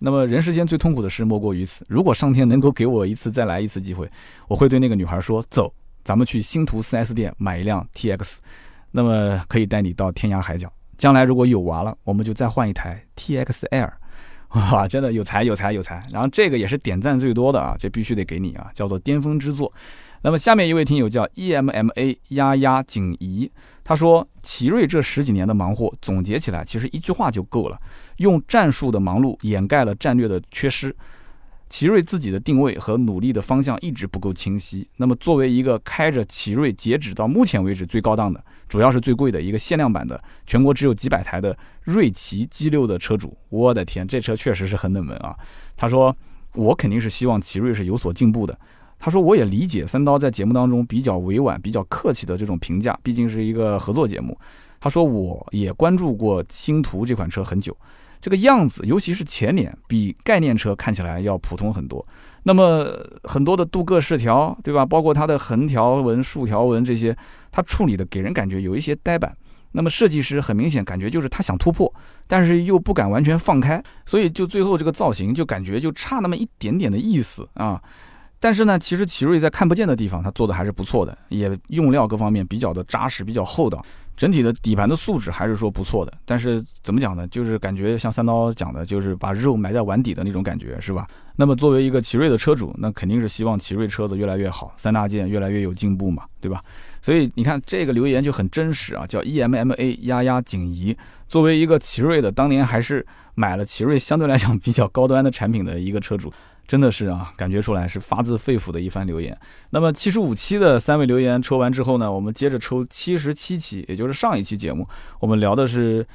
那么人世间最痛苦的事莫过于此。如果上天能够给我一次再来一次机会，我会对那个女孩说：走，咱们去星途 4S 店买一辆 TX。”那么可以带你到天涯海角。将来如果有娃了，我们就再换一台 T X L。哇，真的有才有才有才。然后这个也是点赞最多的啊，这必须得给你啊，叫做巅峰之作。那么下面一位听友叫 E M M A 丫丫锦怡，他说奇瑞这十几年的忙活总结起来，其实一句话就够了：用战术的忙碌掩盖了战略的缺失。奇瑞自己的定位和努力的方向一直不够清晰。那么，作为一个开着奇瑞截止到目前为止最高档的，主要是最贵的一个限量版的，全国只有几百台的瑞奇 G 六的车主，我的天，这车确实是很冷门啊。他说，我肯定是希望奇瑞是有所进步的。他说，我也理解三刀在节目当中比较委婉、比较客气的这种评价，毕竟是一个合作节目。他说，我也关注过星途这款车很久。这个样子，尤其是前脸，比概念车看起来要普通很多。那么很多的镀铬饰条，对吧？包括它的横条纹、竖条纹这些，它处理的给人感觉有一些呆板。那么设计师很明显感觉就是他想突破，但是又不敢完全放开，所以就最后这个造型就感觉就差那么一点点的意思啊。但是呢，其实奇瑞在看不见的地方，它做的还是不错的，也用料各方面比较的扎实，比较厚道。整体的底盘的素质还是说不错的，但是怎么讲呢？就是感觉像三刀讲的，就是把肉埋在碗底的那种感觉，是吧？那么作为一个奇瑞的车主，那肯定是希望奇瑞车子越来越好，三大件越来越有进步嘛，对吧？所以你看这个留言就很真实啊，叫 E M M A 丫丫锦怡，作为一个奇瑞的，当年还是买了奇瑞相对来讲比较高端的产品的一个车主。真的是啊，感觉出来是发自肺腑的一番留言。那么七十五期的三位留言抽完之后呢，我们接着抽七十七期，也就是上一期节目，我们聊的是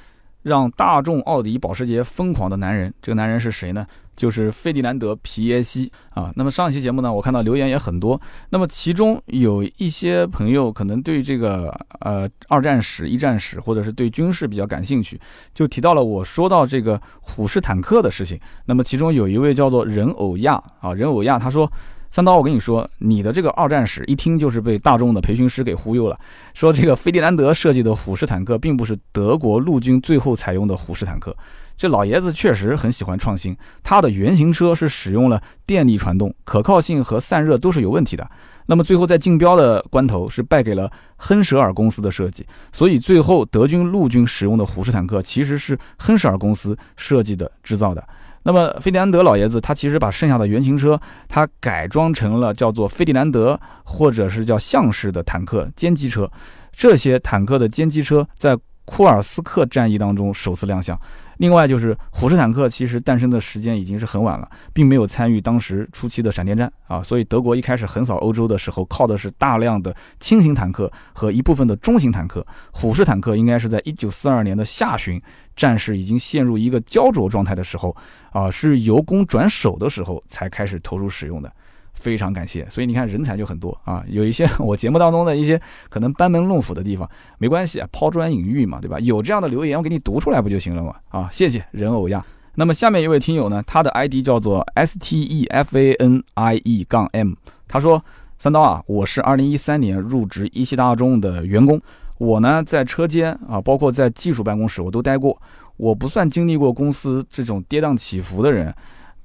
让大众、奥迪、保时捷疯狂的男人。这个男人是谁呢？就是费迪南德·皮耶西啊。那么上期节目呢，我看到留言也很多。那么其中有一些朋友可能对这个呃二战史、一战史，或者是对军事比较感兴趣，就提到了我说到这个虎式坦克的事情。那么其中有一位叫做人偶亚啊，人偶亚他说：“三刀，我跟你说，你的这个二战史一听就是被大众的培训师给忽悠了。说这个费迪南德设计的虎式坦克并不是德国陆军最后采用的虎式坦克。”这老爷子确实很喜欢创新，他的原型车是使用了电力传动，可靠性和散热都是有问题的。那么最后在竞标的关头是败给了亨舍尔公司的设计，所以最后德军陆军使用的虎式坦克其实是亨舍尔公司设计的制造的。那么费迪南德老爷子他其实把剩下的原型车他改装成了叫做费迪南德或者是叫象式的坦克歼击车，这些坦克的歼击车在库尔斯克战役当中首次亮相。另外就是虎式坦克，其实诞生的时间已经是很晚了，并没有参与当时初期的闪电战啊，所以德国一开始横扫欧洲的时候，靠的是大量的轻型坦克和一部分的中型坦克。虎式坦克应该是在一九四二年的下旬，战事已经陷入一个焦灼状态的时候啊，是由攻转守的时候才开始投入使用的。非常感谢，所以你看人才就很多啊，有一些 我节目当中的一些可能班门弄斧的地方，没关系啊，抛砖引玉嘛，对吧？有这样的留言我给你读出来不就行了吗？啊，谢谢人偶呀。那么下面一位听友呢，他的 ID 叫做 S T E F A N I E 杠 M，他说三刀啊，我是二零一三年入职一汽大众的员工，我呢在车间啊，包括在技术办公室我都待过，我不算经历过公司这种跌宕起伏的人。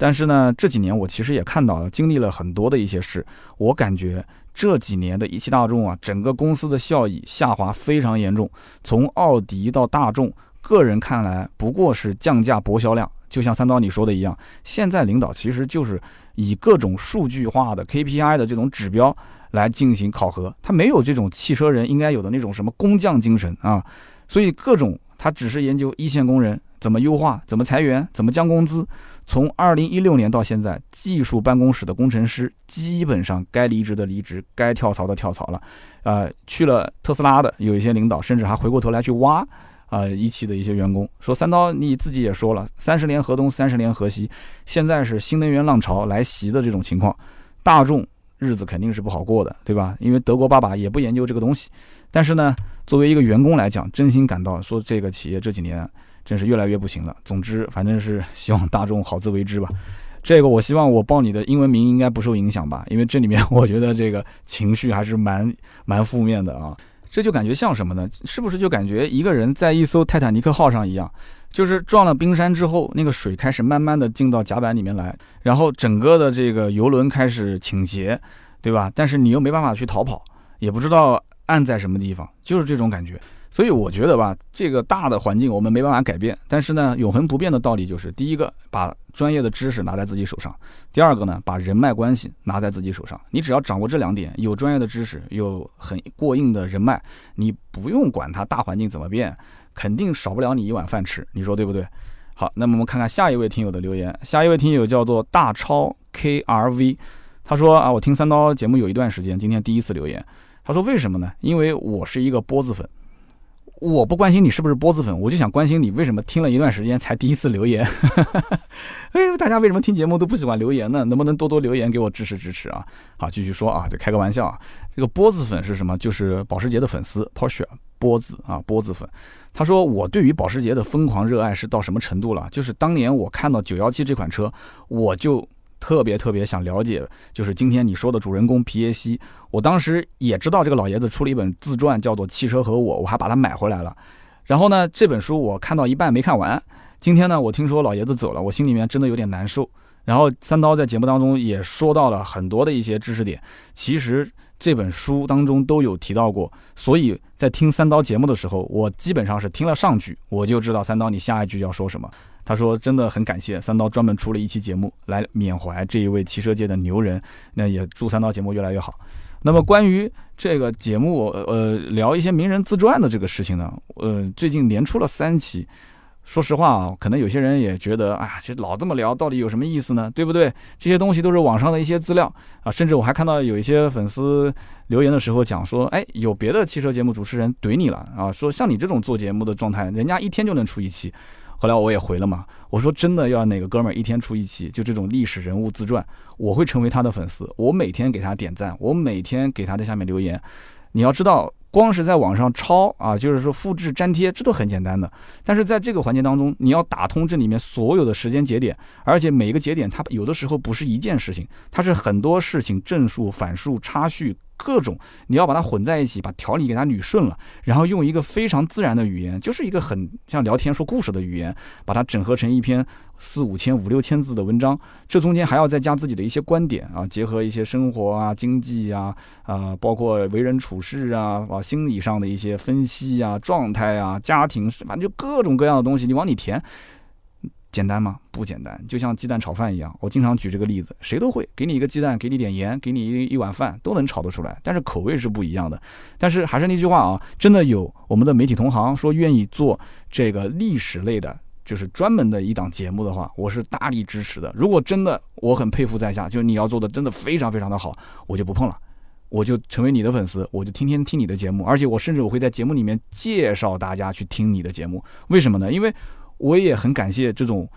但是呢，这几年我其实也看到了，经历了很多的一些事。我感觉这几年的一汽大众啊，整个公司的效益下滑非常严重。从奥迪到大众，个人看来不过是降价博销量。就像三刀你说的一样，现在领导其实就是以各种数据化的 KPI 的这种指标来进行考核，他没有这种汽车人应该有的那种什么工匠精神啊。所以各种他只是研究一线工人怎么优化、怎么裁员、怎么降工资。从二零一六年到现在，技术办公室的工程师基本上该离职的离职，该跳槽的跳槽了。呃，去了特斯拉的有一些领导，甚至还回过头来去挖呃一汽的一些员工，说三刀你自己也说了，三十年河东，三十年河西，现在是新能源浪潮来袭的这种情况，大众日子肯定是不好过的，对吧？因为德国爸爸也不研究这个东西。但是呢，作为一个员工来讲，真心感到说这个企业这几年。真是越来越不行了。总之，反正是 希望大众好自为之吧。这个我希望我报你的英文名应该不受影响吧，因为这里面 我觉得这个情绪还是蛮蛮负面的啊。这就感觉像什么呢？是不是就感觉一个人在一艘泰坦尼克号上一样，就是撞了冰山之后，那个水开始慢慢的进到甲板里面来，然后整个的这个游轮开始倾斜，对吧？但是你又没办法去逃跑，也不知道岸在什么地方，就是这种感觉。所以我觉得吧，这个大的环境我们没办法改变，但是呢，永恒不变的道理就是：第一个，把专业的知识拿在自己手上；第二个呢，把人脉关系拿在自己手上。你只要掌握这两点，有专业的知识，有很过硬的人脉，你不用管它大环境怎么变，肯定少不了你一碗饭吃。你说对不对？好，那么我们看看下一位听友的留言。下一位听友叫做大超 KRV，他说啊，我听三刀节目有一段时间，今天第一次留言。他说为什么呢？因为我是一个波子粉。我不关心你是不是波子粉，我就想关心你为什么听了一段时间才第一次留言。哎，大家为什么听节目都不喜欢留言呢？能不能多多留言给我支持支持啊？好，继续说啊，就开个玩笑啊。这个波子粉是什么？就是保时捷的粉丝，Porsche 波子啊，波子粉。他说我对于保时捷的疯狂热爱是到什么程度了？就是当年我看到917这款车，我就。特别特别想了解，就是今天你说的主人公皮耶西，我当时也知道这个老爷子出了一本自传，叫做《汽车和我》，我还把它买回来了。然后呢，这本书我看到一半没看完。今天呢，我听说老爷子走了，我心里面真的有点难受。然后三刀在节目当中也说到了很多的一些知识点，其实这本书当中都有提到过。所以在听三刀节目的时候，我基本上是听了上句，我就知道三刀你下一句要说什么。他说：“真的很感谢三刀专门出了一期节目来缅怀这一位汽车界的牛人。那也祝三刀节目越来越好。那么关于这个节目，呃，聊一些名人自传的这个事情呢，呃，最近连出了三期。说实话啊，可能有些人也觉得，哎呀，这老这么聊，到底有什么意思呢？对不对？这些东西都是网上的一些资料啊。甚至我还看到有一些粉丝留言的时候讲说，哎，有别的汽车节目主持人怼你了啊，说像你这种做节目的状态，人家一天就能出一期。”后来我也回了嘛，我说真的要哪个哥们儿一天出一期，就这种历史人物自传，我会成为他的粉丝，我每天给他点赞，我每天给他在下面留言。你要知道，光是在网上抄啊，就是说复制粘贴，这都很简单的。但是在这个环节当中，你要打通这里面所有的时间节点，而且每一个节点它有的时候不是一件事情，它是很多事情正数、反数、差序。各种你要把它混在一起，把条理给它捋顺了，然后用一个非常自然的语言，就是一个很像聊天说故事的语言，把它整合成一篇四五千、五六千字的文章。这中间还要再加自己的一些观点啊，结合一些生活啊、经济啊啊，包括为人处事啊啊，心理上的一些分析啊、状态啊、家庭，反正就各种各样的东西，你往里填。简单吗？不简单，就像鸡蛋炒饭一样。我经常举这个例子，谁都会给你一个鸡蛋，给你点盐，给你一一碗饭，都能炒得出来。但是口味是不一样的。但是还是那句话啊，真的有我们的媒体同行说愿意做这个历史类的，就是专门的一档节目的话，我是大力支持的。如果真的我很佩服在下，就是你要做的真的非常非常的好，我就不碰了，我就成为你的粉丝，我就天天听你的节目，而且我甚至我会在节目里面介绍大家去听你的节目。为什么呢？因为我也很感谢这种，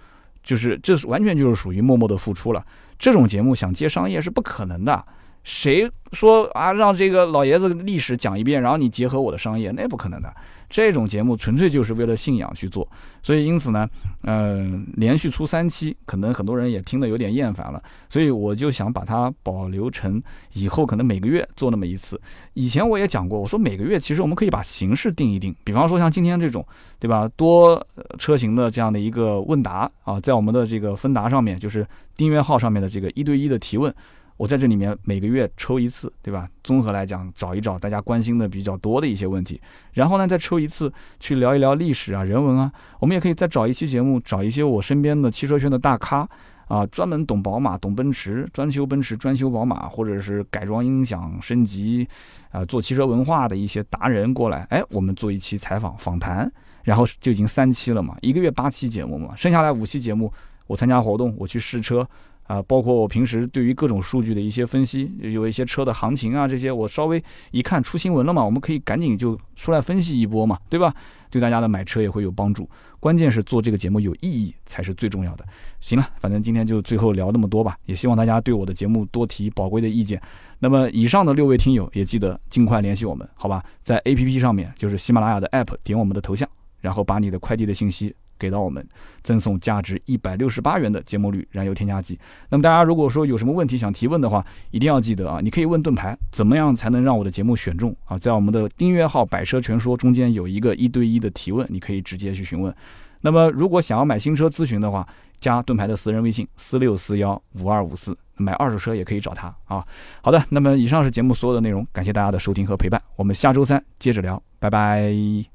就是这完全就是属于默默的付出了。这种节目想接商业是不可能的。谁说啊？让这个老爷子历史讲一遍，然后你结合我的商业，那不可能的。这种节目纯粹就是为了信仰去做，所以因此呢，嗯，连续出三期，可能很多人也听得有点厌烦了。所以我就想把它保留成以后可能每个月做那么一次。以前我也讲过，我说每个月其实我们可以把形式定一定，比方说像今天这种，对吧？多车型的这样的一个问答啊，在我们的这个分答上面，就是订阅号上面的这个一对一的提问。我在这里面每个月抽一次，对吧？综合来讲，找一找大家关心的比较多的一些问题，然后呢，再抽一次去聊一聊历史啊、人文啊。我们也可以再找一期节目，找一些我身边的汽车圈的大咖啊，专门懂宝马、懂奔驰、专修奔驰、专修宝马，或者是改装音响升级啊，做汽车文化的一些达人过来。哎，我们做一期采访访谈，然后就已经三期了嘛，一个月八期节目嘛，剩下来五期节目，我参加活动，我去试车。啊，包括我平时对于各种数据的一些分析，有一些车的行情啊，这些我稍微一看出新闻了嘛，我们可以赶紧就出来分析一波嘛，对吧？对大家的买车也会有帮助。关键是做这个节目有意义才是最重要的。行了，反正今天就最后聊那么多吧，也希望大家对我的节目多提宝贵的意见。那么以上的六位听友也记得尽快联系我们，好吧？在 APP 上面就是喜马拉雅的 App，点我们的头像，然后把你的快递的信息。给到我们，赠送价值一百六十八元的节末绿燃油添加剂。那么大家如果说有什么问题想提问的话，一定要记得啊，你可以问盾牌，怎么样才能让我的节目选中啊？在我们的订阅号“百车全说”中间有一个一对一的提问，你可以直接去询问。那么如果想要买新车咨询的话，加盾牌的私人微信四六四幺五二五四，买二手车也可以找他啊。好的，那么以上是节目所有的内容，感谢大家的收听和陪伴，我们下周三接着聊，拜拜。